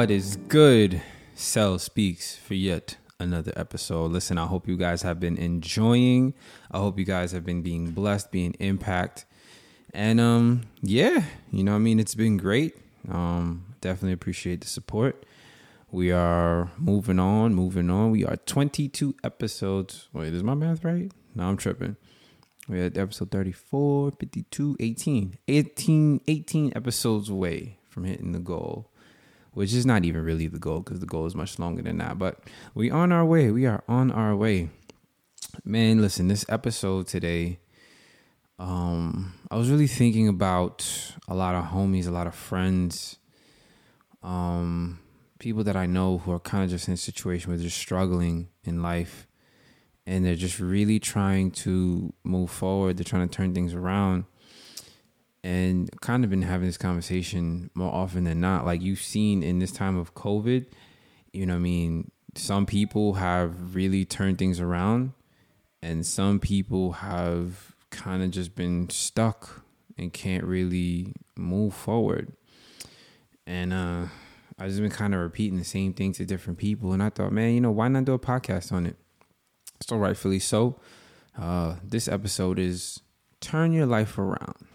What is good? Cell speaks for yet another episode. Listen, I hope you guys have been enjoying. I hope you guys have been being blessed, being impact. And um, yeah, you know, I mean, it's been great. Um, definitely appreciate the support. We are moving on, moving on. We are 22 episodes. Wait, is my math right? No, I'm tripping. We're episode 34, 52, 18. 18, 18 episodes away from hitting the goal, which is not even really the goal because the goal is much longer than that. But we on our way. We are on our way. Man, listen, this episode today, um, I was really thinking about a lot of homies, a lot of friends, um, people that I know who are kind of just in a situation where they're struggling in life and they're just really trying to move forward. They're trying to turn things around. And kind of been having this conversation more often than not. Like you've seen in this time of COVID, you know, I mean, some people have really turned things around, and some people have kind of just been stuck and can't really move forward. And uh, I've just been kind of repeating the same thing to different people. And I thought, man, you know, why not do a podcast on it? So rightfully so. Uh, this episode is turn your life around.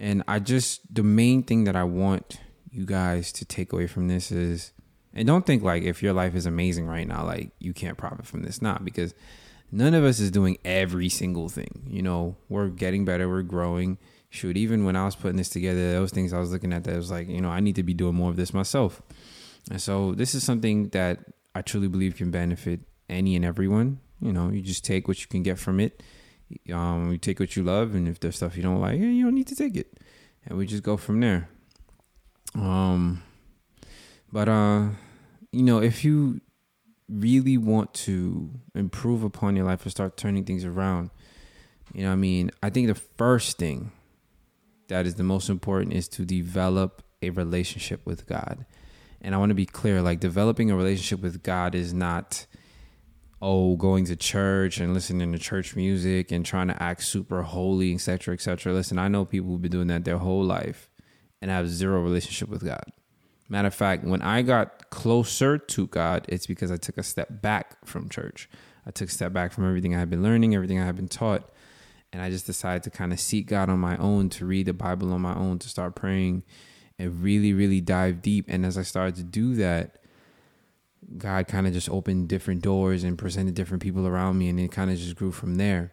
And I just the main thing that I want you guys to take away from this is and don't think like if your life is amazing right now, like you can't profit from this. Not because none of us is doing every single thing. You know, we're getting better, we're growing. Shoot, even when I was putting this together, those things I was looking at that was like, you know, I need to be doing more of this myself. And so this is something that I truly believe can benefit any and everyone. You know, you just take what you can get from it. Um, you take what you love, and if there's stuff you don't like, you don't need to take it, and we just go from there. Um, but uh, you know, if you really want to improve upon your life or start turning things around, you know, I mean, I think the first thing that is the most important is to develop a relationship with God. And I want to be clear like developing a relationship with God is not oh going to church and listening to church music and trying to act super holy, etc., etc. Listen, I know people who've been doing that their whole life and have zero relationship with God. Matter of fact, when I got closer to God, it's because I took a step back from church. I took a step back from everything I had been learning, everything I had been taught, and I just decided to kind of seek God on my own, to read the Bible on my own, to start praying and really, really dive deep. And as I started to do that, God kind of just opened different doors and presented different people around me, and it kind of just grew from there.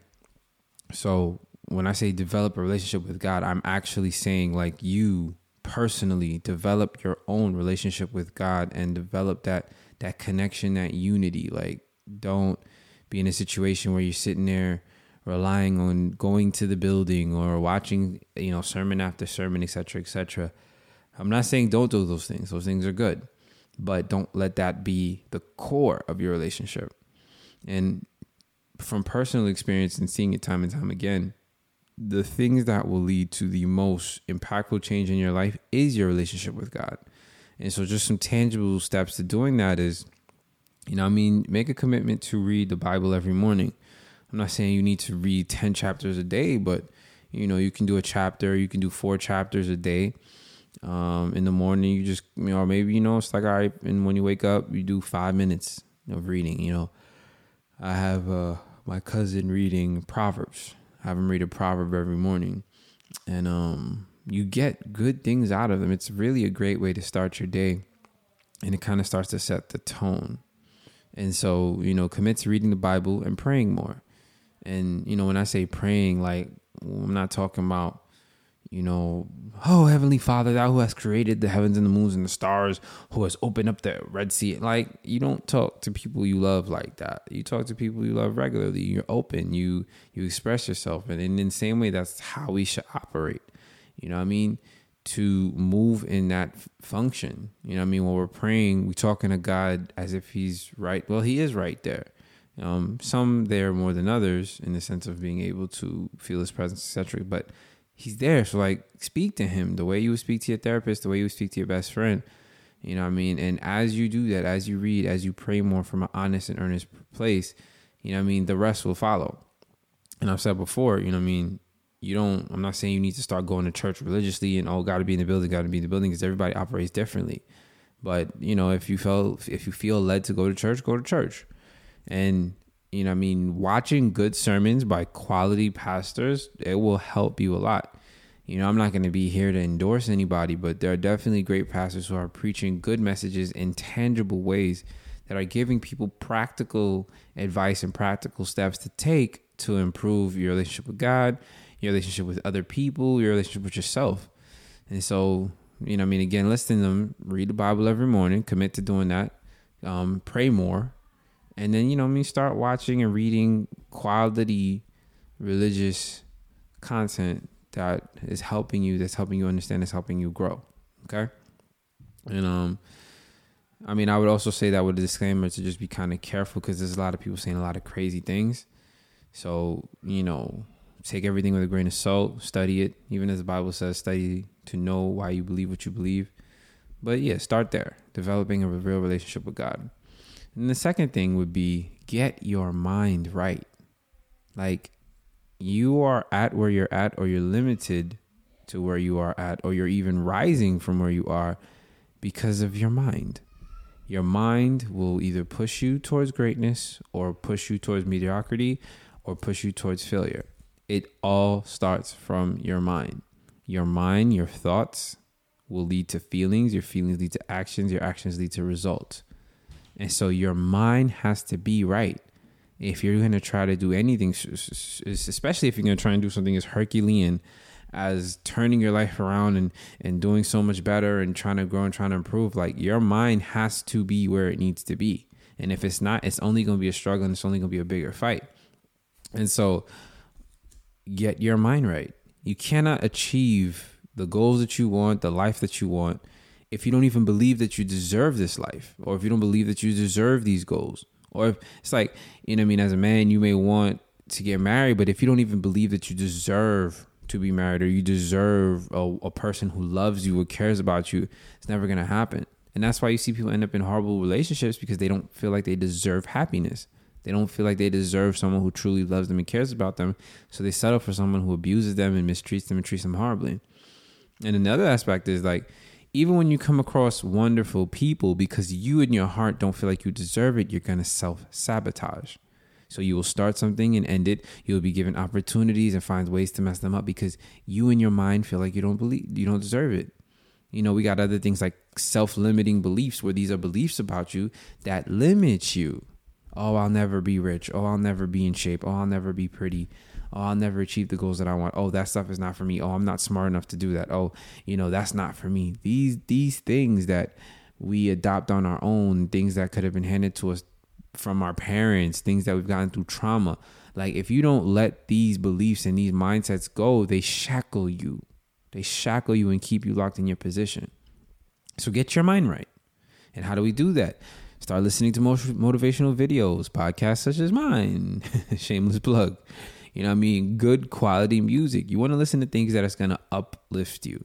So when I say develop a relationship with God, I'm actually saying like you personally develop your own relationship with God and develop that that connection, that unity. Like don't be in a situation where you're sitting there relying on going to the building or watching, you know, sermon after sermon, etc., etc. I'm not saying don't do those things. Those things are good but don't let that be the core of your relationship. And from personal experience and seeing it time and time again, the things that will lead to the most impactful change in your life is your relationship with God. And so, just some tangible steps to doing that is, you know, I mean, make a commitment to read the Bible every morning. I'm not saying you need to read 10 chapters a day, but, you know, you can do a chapter, you can do four chapters a day um, in the morning, you just you know, maybe you know, it's like all right. And when you wake up, you do five minutes of reading. You know, I have uh, my cousin reading Proverbs. I have him read a proverb every morning, and um, you get good things out of them. It's really a great way to start your day, and it kind of starts to set the tone. And so, you know, commit to reading the Bible and praying more. And you know, when I say praying, like I'm not talking about you know, oh Heavenly Father, thou who has created the heavens and the moons and the stars, who has opened up the Red Sea. Like you don't talk to people you love like that. You talk to people you love regularly. You're open. You you express yourself, and in the same way, that's how we should operate. You know what I mean? To move in that function. You know what I mean? When we're praying, we're talking to God as if He's right. Well, He is right there. Um, some there more than others in the sense of being able to feel His presence, etc. But he's there. So like speak to him the way you would speak to your therapist, the way you would speak to your best friend. You know what I mean? And as you do that, as you read, as you pray more from an honest and earnest place, you know what I mean, the rest will follow. And I've said before, you know what I mean, you don't i'm not saying you need to start going to church religiously and oh gotta be in the building gotta be in the building because everybody operates differently but you know if you felt if you feel led to go to church go to church and you know i mean? Watching good sermons by quality pastors it will help you a lot. You know i'm not going to be here to endorse anybody but there are definitely great pastors who are preaching good messages in tangible ways that are giving people practical advice and practical steps to take to improve your relationship with god your relationship with other people, your relationship with yourself. And so, you know, I mean, again, listen to them, read the Bible every morning, commit to doing that, um, pray more, and then, you know, I mean, start watching and reading quality religious content that is helping you, that's helping you understand, that's helping you grow. Okay. And, um, I mean, I would also say that with a disclaimer to just be kind of careful because there's a lot of people saying a lot of crazy things. So, you know, take everything with a grain of salt, study it, even as the Bible says, study to know why you believe what you believe. But yeah, start there, developing a real relationship with God. And the second thing would be get your mind right. Like you are at where you're at, or you're limited to where you are at, or you're even rising from where you are because of your mind. Your mind will either push you towards greatness or push you towards mediocrity or push you towards failure. It all starts from your mind. Your mind, your thoughts will lead to feelings, your feelings lead to actions, your actions lead to results. And so your mind has to be right. If you're going to try to do anything, especially if you're going to try and do something as Herculean as turning your life around and, and doing so much better and trying to grow and trying to improve, like your mind has to be where it needs to be. And if it's not, it's only going to be a struggle and it's only going to be a bigger fight. And so get your mind right. You cannot achieve the goals that you want, the life that you want, if you don't even believe that you deserve this life, or if you don't believe that you deserve these goals. Or if it's like, you know I mean, as a man, you may want to get married, but if you don't even believe that you deserve to be married or you deserve a, a person who loves you or cares about you, it's never going to happen. And that's why you see people end up in horrible relationships because they don't feel like they deserve happiness. They don't feel like they deserve someone who truly loves them and cares about them. So they settle for someone who abuses them and mistreats them and treats them horribly. And another aspect is like, even when you come across wonderful people, because you in your heart don't feel like you deserve it, you're going to self sabotage. So you will start something and end it. You'll be given opportunities and find ways to mess them up because you in your mind feel like you don't believe, you don't deserve it. You know, we got other things like self limiting beliefs where these are beliefs about you that limit you oh, I'll never be rich. Oh, I'll never be in shape. Oh, I'll never be pretty. Oh, I'll never achieve the goals that I want. Oh, that stuff is not for me. Oh, I'm not smart enough to do that. Oh, you know, that's not for me. These these things that we adopt on our own, things that could have been handed to us from our parents, things that we've gotten through trauma. Like if you don't let these beliefs and these mindsets go, they shackle you. They shackle you and keep you locked in your position. So get your mind right. And how do we do that? Start listening to motivational videos, podcasts such as mine. Shameless plug. You know what I mean? Good quality music. You want to listen to things that is going to uplift you.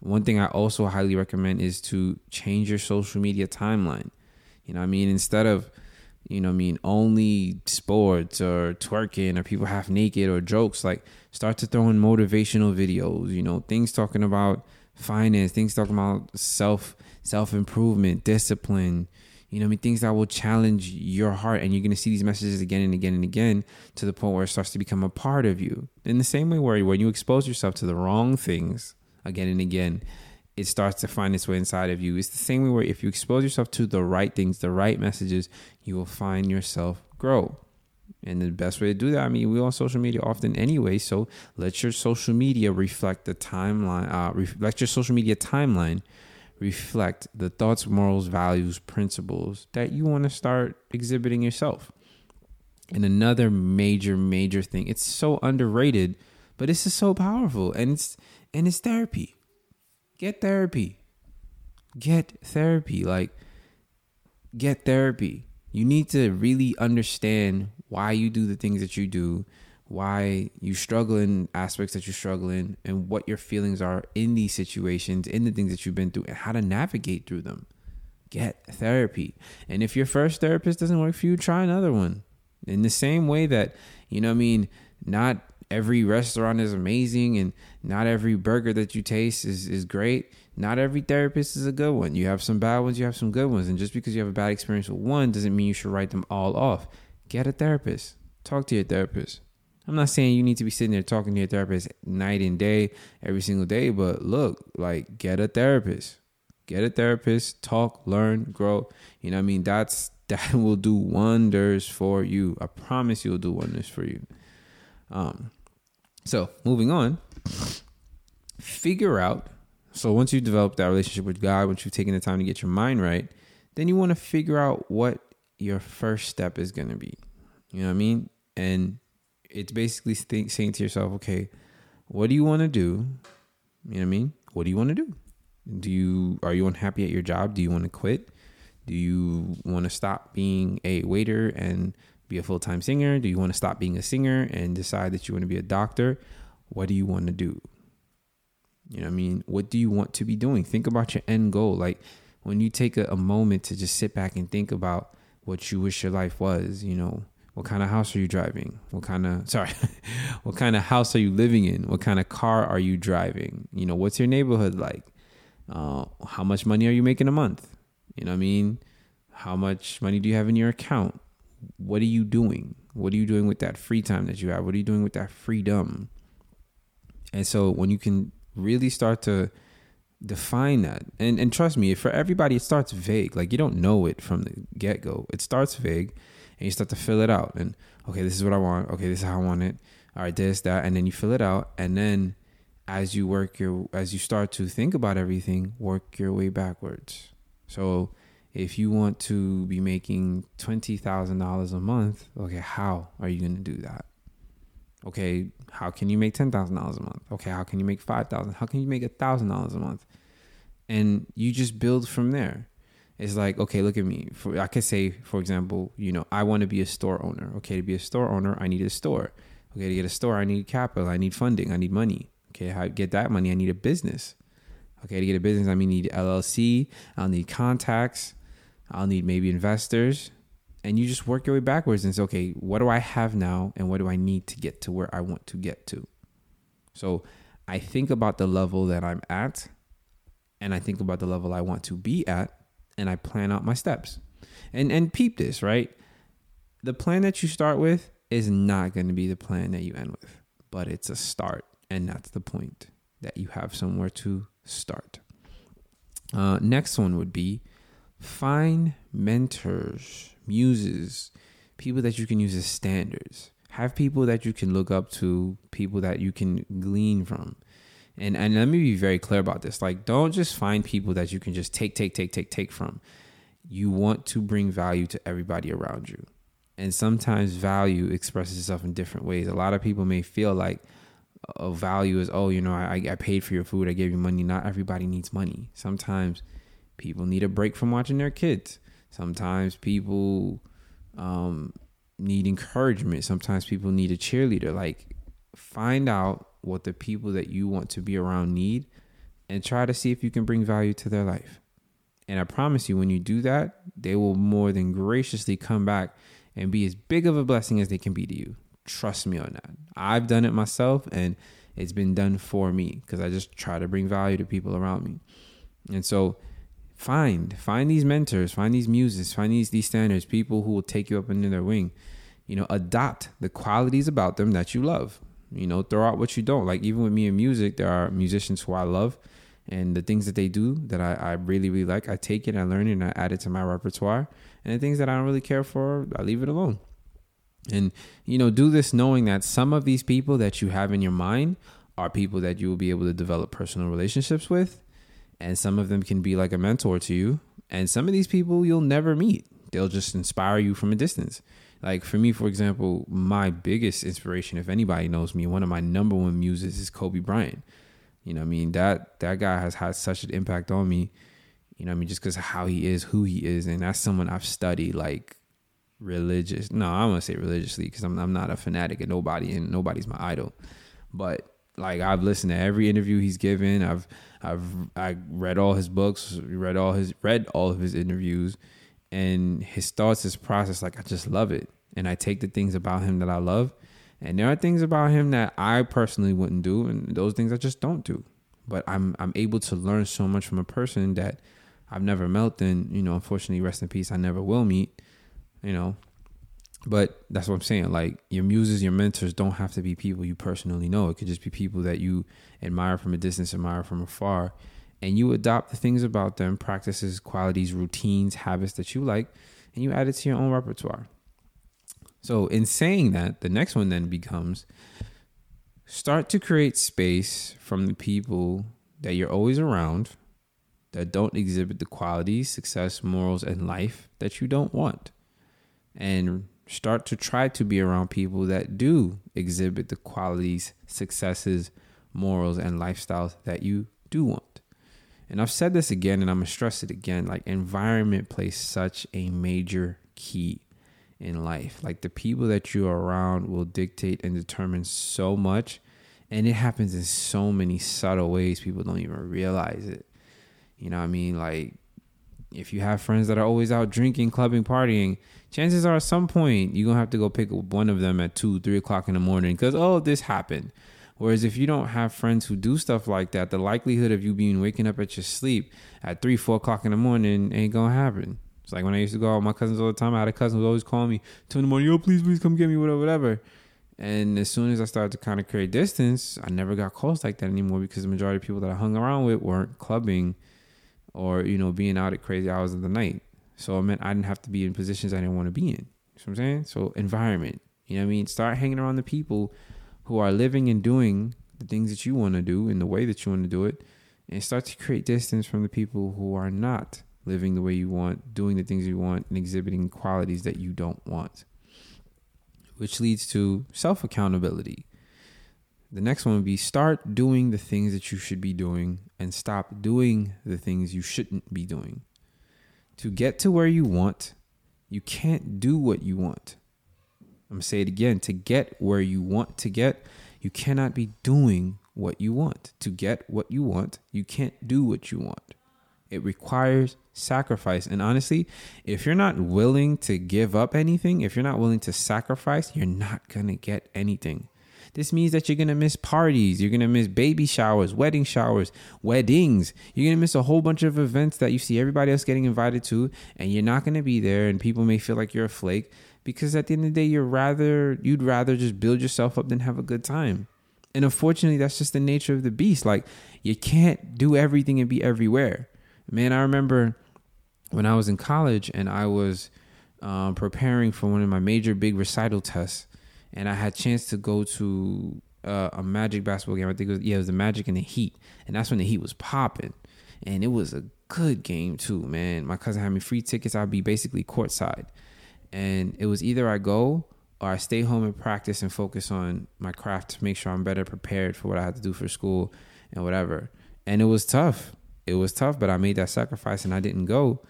One thing I also highly recommend is to change your social media timeline. You know what I mean? Instead of, you know I mean, only sports or twerking or people half naked or jokes, like start to throw in motivational videos, you know, things talking about finance, things talking about self self improvement, discipline, you know, I mean, things that will challenge your heart, and you're going to see these messages again and again and again to the point where it starts to become a part of you. In the same way, where when you expose yourself to the wrong things again and again, it starts to find its way inside of you. It's the same way where if you expose yourself to the right things, the right messages, you will find yourself grow. And the best way to do that, I mean, we on social media often anyway. So let your social media reflect the timeline. Uh, reflect your social media timeline reflect the thoughts, morals, values, principles that you want to start exhibiting yourself. And another major, major thing, it's so underrated, but this is so powerful and it's and it's therapy. Get therapy. Get therapy. Like get therapy. You need to really understand why you do the things that you do why you struggle in aspects that you struggle in and what your feelings are in these situations, in the things that you've been through, and how to navigate through them. Get therapy. And if your first therapist doesn't work for you, try another one. In the same way that, you know I mean, not every restaurant is amazing and not every burger that you taste is, is great. Not every therapist is a good one. You have some bad ones, you have some good ones. And just because you have a bad experience with one doesn't mean you should write them all off. Get a therapist. Talk to your therapist. I'm not saying you need to be sitting there talking to your therapist night and day, every single day, but look, like get a therapist. Get a therapist, talk, learn, grow. You know what I mean? That's that will do wonders for you. I promise you'll do wonders for you. Um so moving on, figure out. So once you develop that relationship with God, once you've taken the time to get your mind right, then you want to figure out what your first step is going to be. You know what I mean? And it's basically think, saying to yourself, okay, what do you want to do? You know what I mean? What do you want to do? Do you are you unhappy at your job? Do you want to quit? Do you want to stop being a waiter and be a full time singer? Do you want to stop being a singer and decide that you want to be a doctor? What do you want to do? You know what I mean? What do you want to be doing? Think about your end goal. Like when you take a, a moment to just sit back and think about what you wish your life was, you know, what kind of house are you driving? What kind of sorry, what kind of house are you living in? What kind of car are you driving? You know, what's your neighborhood like? Uh, how much money are you making a month? You know what I mean? How much money do you have in your account? What are you doing? What are you doing with that free time that you have? What are you doing with that freedom? And so when you can really start to define that, and, and trust me, for everybody, it starts vague. Like you don't know it from the get go. It starts vague and you start to fill it out. And okay, this is what I want. Okay, this is how I want it. All right, this, that, and then you fill it out. And then as you work your, as you start to think about everything, work your way backwards. So if you want to be making twenty thousand dollars a month, okay, how are you going to do that? Okay, how can you make ten thousand dollars a month? Okay, how can you make five thousand? How can you make a thousand dollars a month? And you just build from there. It's like, okay, look at me. For, I could say, for example, you know, I want to be a store owner. Okay, to be a store owner, I need a store. Okay, to get a store, I need capital. I need funding. I need money. Okay, how get that money? I need a business. Okay, to get a business, I mean, need LLC. I'll need contacts. I'll need maybe investors. And you just work your way backwards and say, okay, what do I have now, and what do I need to get to where I want to get to? So I think about the level that I'm at, and I think about the level I want to be at, and I plan out my steps. And and peep this, right? The plan that you start with is not going to be the plan that you end with, but it's a start, and that's the point that you have somewhere to start. Uh, next one would be find mentors, muses, people that you can use as standards. Have people that you can look up to, people that you can glean from. And and let me be very clear about this. Like don't just find people that you can just take take take take take from. You want to bring value to everybody around you. And sometimes value expresses itself in different ways. A lot of people may feel like a value is, oh, you know, I, I paid for your food, I gave you money. Not everybody needs money. Sometimes people need a break from watching their kids. Sometimes people um, need encouragement. Sometimes people need a cheerleader. Like, find out what the people that you want to be around need and try to see if you can bring value to their life. And I promise you, when you do that, they will more than graciously come back and be as big of a blessing as they can be to you. Trust me on that. I've done it myself and it's been done for me because I just try to bring value to people around me. And so find find these mentors, find these muses, find these these standards, people who will take you up under their wing. You know, adopt the qualities about them that you love. You know, throw out what you don't. Like even with me in music, there are musicians who I love and the things that they do that I, I really, really like, I take it, I learn it, and I add it to my repertoire. And the things that I don't really care for, I leave it alone. And, you know, do this knowing that some of these people that you have in your mind are people that you will be able to develop personal relationships with. And some of them can be like a mentor to you. And some of these people you'll never meet. They'll just inspire you from a distance. Like for me, for example, my biggest inspiration, if anybody knows me, one of my number one muses is Kobe Bryant. You know, I mean that that guy has had such an impact on me. You know, I mean just because how he is, who he is, and that's someone I've studied like religious. No, I want to say religiously because I'm I'm not a fanatic of nobody, and nobody's my idol. But like I've listened to every interview he's given. I've I've I read all his books, read all his read all of his interviews, and his thoughts, his process. Like I just love it, and I take the things about him that I love, And there are things about him that I personally wouldn't do, and those things I just don't do. But I'm I'm able to learn so much from a person that I've never met, and you know, unfortunately, rest in peace, I never will meet. You know, but that's what I'm saying. Like your muses, your mentors don't have to be people you personally know. It could just be people that you admire from a distance, admire from afar, and you adopt the things about them, practices, qualities, routines, habits that you like, and you add it to your own repertoire. So, in saying that, the next one then becomes start to create space from the people that you're always around that don't exhibit the qualities, success, morals, and life that you don't want. And start to try to be around people that do exhibit the qualities, successes, morals, and lifestyles that you do want. And I've said this again and I'm going to stress it again like, environment plays such a major key in life. Like, the people that you're around will dictate and determine so much. And it happens in so many subtle ways, people don't even realize it. You know what I mean? Like, if you have friends that are always out drinking, clubbing, partying, chances are at some point you're gonna have to go pick one of them at two, three o'clock in the morning because oh, this happened. Whereas if you don't have friends who do stuff like that, the likelihood of you being waking up at your sleep at three, four o'clock in the morning ain't gonna happen. It's like when I used to go out with my cousins all the time. I had a cousin who always call me two in the morning, yo, please, please come get me, whatever, whatever. And as soon as I started to kind of create distance, I never got calls like that anymore because the majority of people that I hung around with weren't clubbing or, you know, being out at crazy hours of the night. So it meant I didn't have to be in positions I didn't want to be in. You know what I'm saying? So environment. You know what I mean? Start hanging around the people who are living and doing the things that you want to do in the way that you want to do it. And start to create distance from the people who are not living the way you want, doing the things you want, and exhibiting qualities that you don't want. Which leads to self accountability. The next one would be start doing the things that you should be doing and stop doing the things you shouldn't be doing. To get to where you want, you can't do what you want. I'm to say it again. To get where you want to get, you cannot be doing what you want. To get what you want, you can't do what you want. It requires sacrifice. And honestly, if you're not willing to give up anything, if you're not willing to sacrifice, you're not to get anything. This means that you're to miss parties, you're to miss baby showers, wedding showers, weddings. You're to miss a whole bunch of events that you see everybody else getting invited to, and you're not to be there, and people may feel like you're a flake because at the end of the day, you're rather, you'd rather just build yourself up than have a good time. And unfortunately, that's just the nature of the beast. Like, you can't do everything and be everywhere. Man, I remember when I was in college and I was um, preparing for one of my major big recital tests and I had chance to go to uh, a Magic basketball game. I think it was yeah, it was the Magic and the Heat, and that's when the Heat was popping, and it was a good game too, man. My cousin had me free tickets. I'd be basically courtside, and it was either I go or I stay home and practice and focus on my craft to make sure I'm better prepared for what I had to do for school and whatever. And it was tough. It was tough, but I made that sacrifice and I didn't go,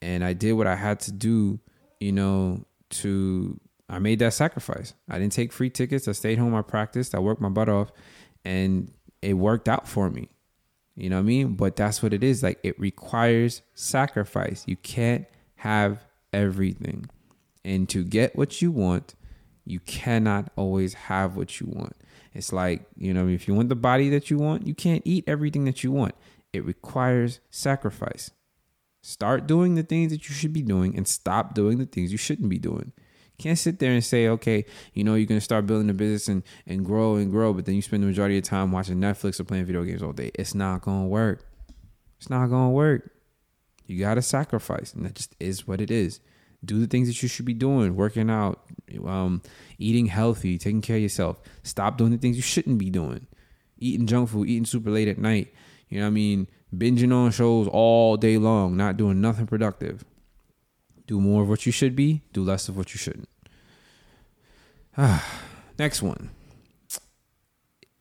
and I did what I had to do, you know, to I made that sacrifice. I didn't take free tickets. I stayed home. I practiced. I worked my butt off, and it worked out for me. You know what I mean? But that's what it is. Like it requires sacrifice. You can't have everything. And to get what you want, you cannot always have what you want. It's like, you know, if you want the body that you want, you can't eat everything that you want. It requires sacrifice. Start doing the things that you should be doing and stop doing the things you shouldn't be doing. Can't sit there and say, okay, you know, you're gonna start building a business and, and grow and grow, but then you spend the majority of your time watching Netflix or playing video games all day. It's not gonna work. It's not gonna work. You gotta sacrifice, and that just is what it is. Do the things that you should be doing, working out, um, eating healthy, taking care of yourself. Stop doing the things you shouldn't be doing. Eating junk food, eating super late at night. You know what I mean? Binging on shows all day long, not doing nothing productive. Do more of what you should be, do less of what you shouldn't. ah, Next one.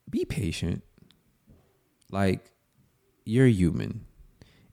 Be patient. Like, you're human.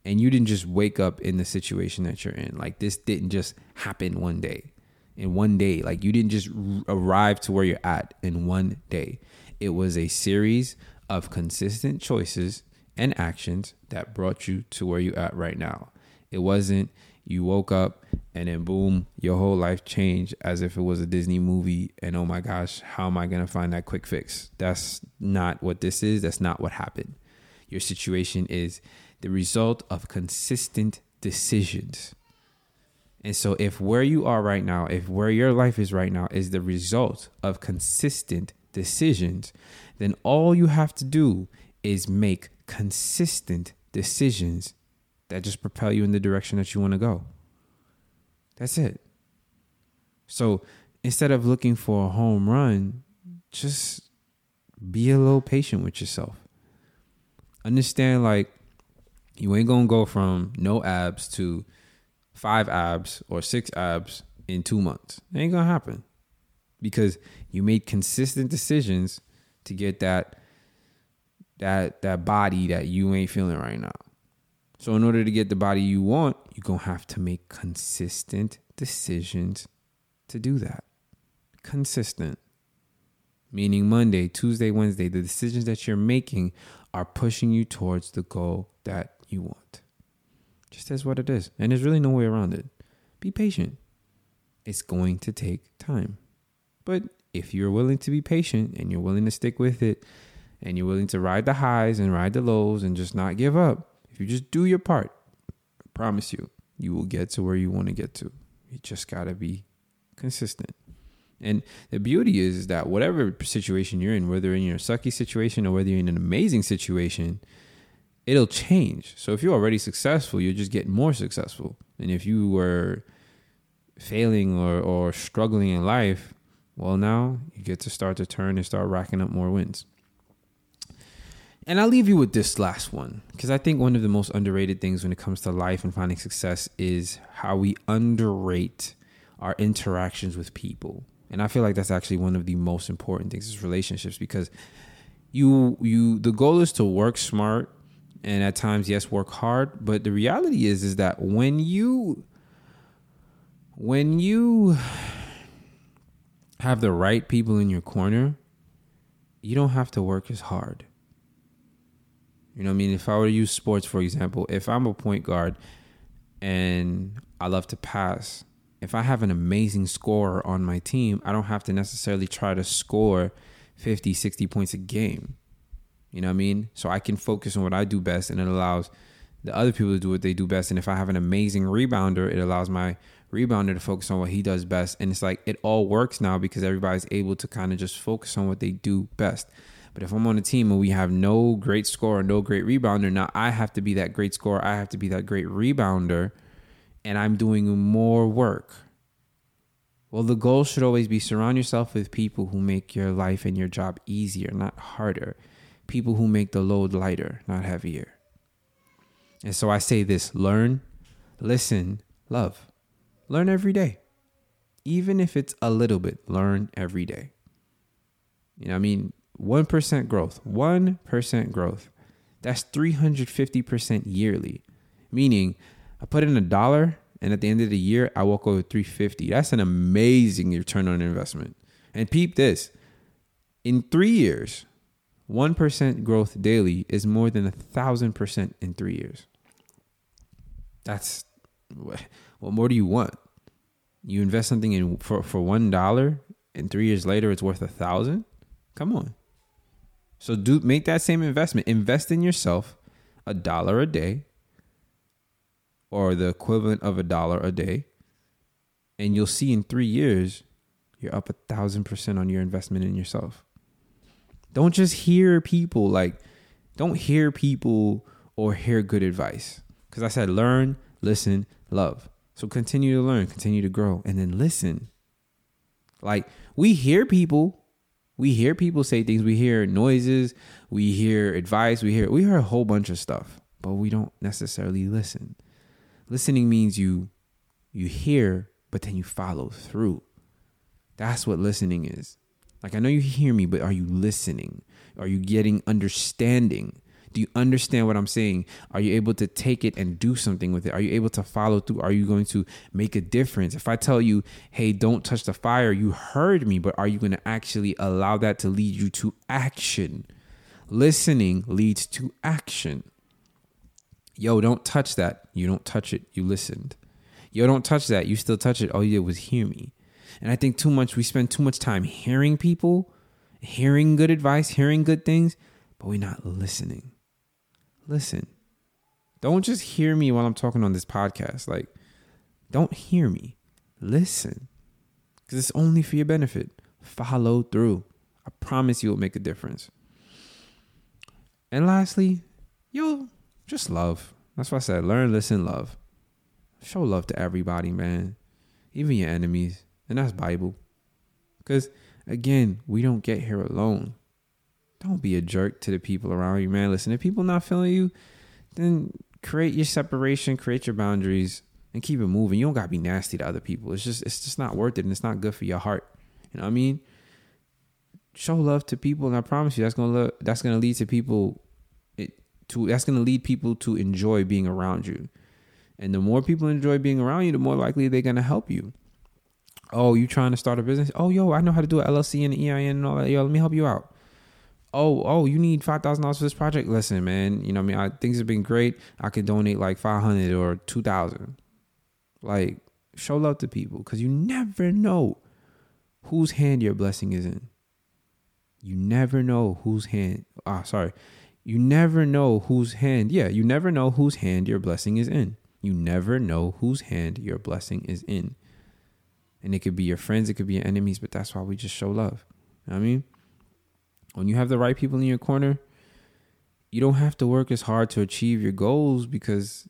And you didn't just wake up in the situation that you're in. Like, this didn't just happen one day. In one day. Like, you didn't just arrive to where you're at in one day. It was a series of consistent choices and actions that brought you to where you're at right now. It wasn't you woke up and then boom, your whole life changed as if it was a Disney movie. And oh my gosh, how am I going to find that quick fix? That's not what this is. That's not what happened. Your situation is the result of consistent decisions. And so, if where you are right now, if where your life is right now is the result of consistent decisions, then all you have to do is make consistent decisions that just propel you in the direction that you want to go. That's it. So instead of looking for a home run, just be a little patient with yourself. Understand like you ain't gonna go from no abs to five abs or six abs in two months. It ain't gonna happen because you made consistent decisions to get that that that body that you ain't feeling right now. So in order to get the body you want, you're to have to make consistent decisions to do that. Consistent. Meaning Monday, Tuesday, Wednesday, the decisions that you're making are pushing you towards the goal that you want. Just as what it is. And there's really no way around it. Be patient. It's going to take time. But if you're willing to be patient and you're willing to stick with it and you're willing to ride the highs and ride the lows and just not give up, if you just do your part, I promise you, you will get to where you want to get to. You just got to be consistent. And the beauty is, is that whatever situation you're in, whether you're in your sucky situation or whether you're in an amazing situation, it'll change. So if you're already successful, you'll just get more successful. And if you were failing or, or struggling in life, well, now you get to start to turn and start racking up more wins. And I'll leave you with this last one because I think one of the most underrated things when it comes to life and finding success is how we underrate our interactions with people. And I feel like that's actually one of the most important things is relationships because you you the goal is to work smart and at times yes work hard, but the reality is is that when you when you have the right people in your corner, you don't have to work as hard you know what I mean? If I were to use sports, for example, if I'm a point guard and I love to pass, if I have an amazing scorer on my team, I don't have to necessarily try to score 50, 60 points a game. You know what I mean? So I can focus on what I do best and it allows the other people to do what they do best. And if I have an amazing rebounder, it allows my rebounder to focus on what he does best. And it's like it all works now because everybody's able to kind of just focus on what they do best. But if I'm on a team and we have no great scorer, no great rebounder, now I have to be that great scorer. I have to be that great rebounder, and I'm doing more work. Well, the goal should always be surround yourself with people who make your life and your job easier, not harder. People who make the load lighter, not heavier. And so I say this learn, listen, love. Learn every day. Even if it's a little bit, learn every day. You know, I mean, 1% growth, 1% growth. That's 350% yearly. Meaning, I put in a dollar and at the end of the year, I walk over 350. That's an amazing return on investment. And peep this in three years, 1% growth daily is more than a thousand percent in three years. That's what more do you want? You invest something in for, for one dollar and three years later it's worth a thousand? Come on. So do make that same investment. Invest in yourself a dollar a day or the equivalent of a dollar a day. And you'll see in three years, you're up a thousand percent on your investment in yourself. Don't just hear people like, don't hear people or hear good advice. Because I said, learn, listen, love. So continue to learn, continue to grow, and then listen. Like, we hear people we hear people say things, we hear noises, we hear advice, we hear we hear a whole bunch of stuff, but we don't necessarily listen. Listening means you you hear, but then you follow through. That's what listening is. Like I know you hear me, but are you listening? Are you getting understanding? Do you understand what I'm saying? Are you able to take it and do something with it? Are you able to follow through? Are you going to make a difference? If I tell you, hey, don't touch the fire, you heard me, but are you going to actually allow that to lead you to action? Listening leads to action. Yo, don't touch that. You don't touch it. You listened. Yo, don't touch that. You still touch it. All you did was hear me. And I think too much, we spend too much time hearing people, hearing good advice, hearing good things, but we're not listening. Listen. Don't just hear me while I'm talking on this podcast. Like, don't hear me. Listen. Because it's only for your benefit. Follow through. I promise you will make a difference. And lastly, yo, just love. That's what I said. Learn, listen, love. Show love to everybody, man. Even your enemies. And that's Bible. Because again, we don't get here alone. Don't be a jerk to the people around you, man. Listen, if people not feeling you, then create your separation, create your boundaries, and keep it moving. You don't gotta be nasty to other people. It's just it's just not worth it and it's not good for your heart. You know what I mean? Show love to people, and I promise you that's gonna that's gonna lead to people it, to that's gonna lead people to enjoy being around you. And the more people enjoy being around you, the more likely they're gonna help you. Oh, you trying to start a business? Oh, yo, I know how to do an LLC and an EIN and all that. Yo, let me help you out. Oh, oh, you need five thousand dollars for this project? Listen, man, you know I mean. I, things have been great. I could donate like five hundred or two thousand. Like, show love to people because you never know whose hand your blessing is in. You never know whose hand. Ah, sorry. You never know whose hand. Yeah, you never know whose hand your blessing is in. You never know whose hand your blessing is in. And it could be your friends, it could be your enemies, but that's why we just show love. You know I mean, when you have the right people in your corner, you don't have to work as hard to achieve your goals because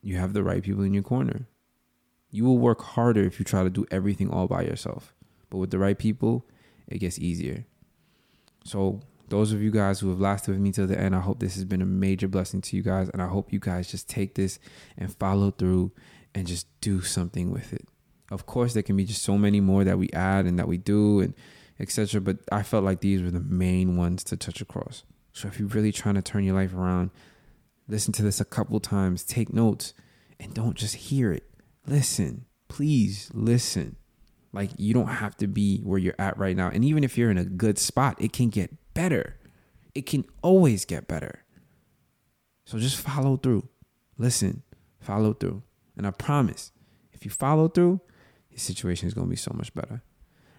you have the right people in your corner. You will work harder if you try to do everything all by yourself. But with the right people, it gets easier. So, those of you guys who have lasted with me till the end, I hope this has been a major blessing to you guys. And I hope you guys just take this and follow through and just do something with it. Of course, there can be just so many more that we add and that we do and etc. But I felt like these were the main ones to touch across. So if you're really trying to turn your life around, listen to this a couple times, take notes, and don't just hear it. Listen, please listen. Like you don't have to be where you're at right now. And even if you're in a good spot, it can get better. It can always get better. So just follow through. Listen, follow through. And I promise, if you follow through, your situation is going to be so much better.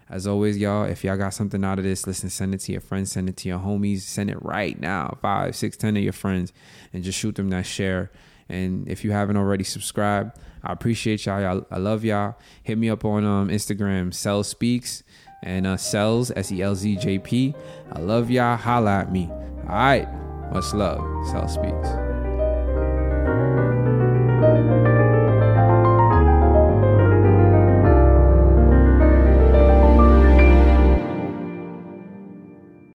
As always, y'all, if y'all got something out of this, listen, send it to your friends, send it to your homies, send it right now. Five, six, ten of your friends, and just shoot them that share. And if you haven't already subscribed, I appreciate y'all. y'all I love y'all. Hit me up on um, Instagram, Cell Speaks, and uh, Cells, S E L Z J P. I love y'all. Holla at me. All right. Much love. Cell Speaks.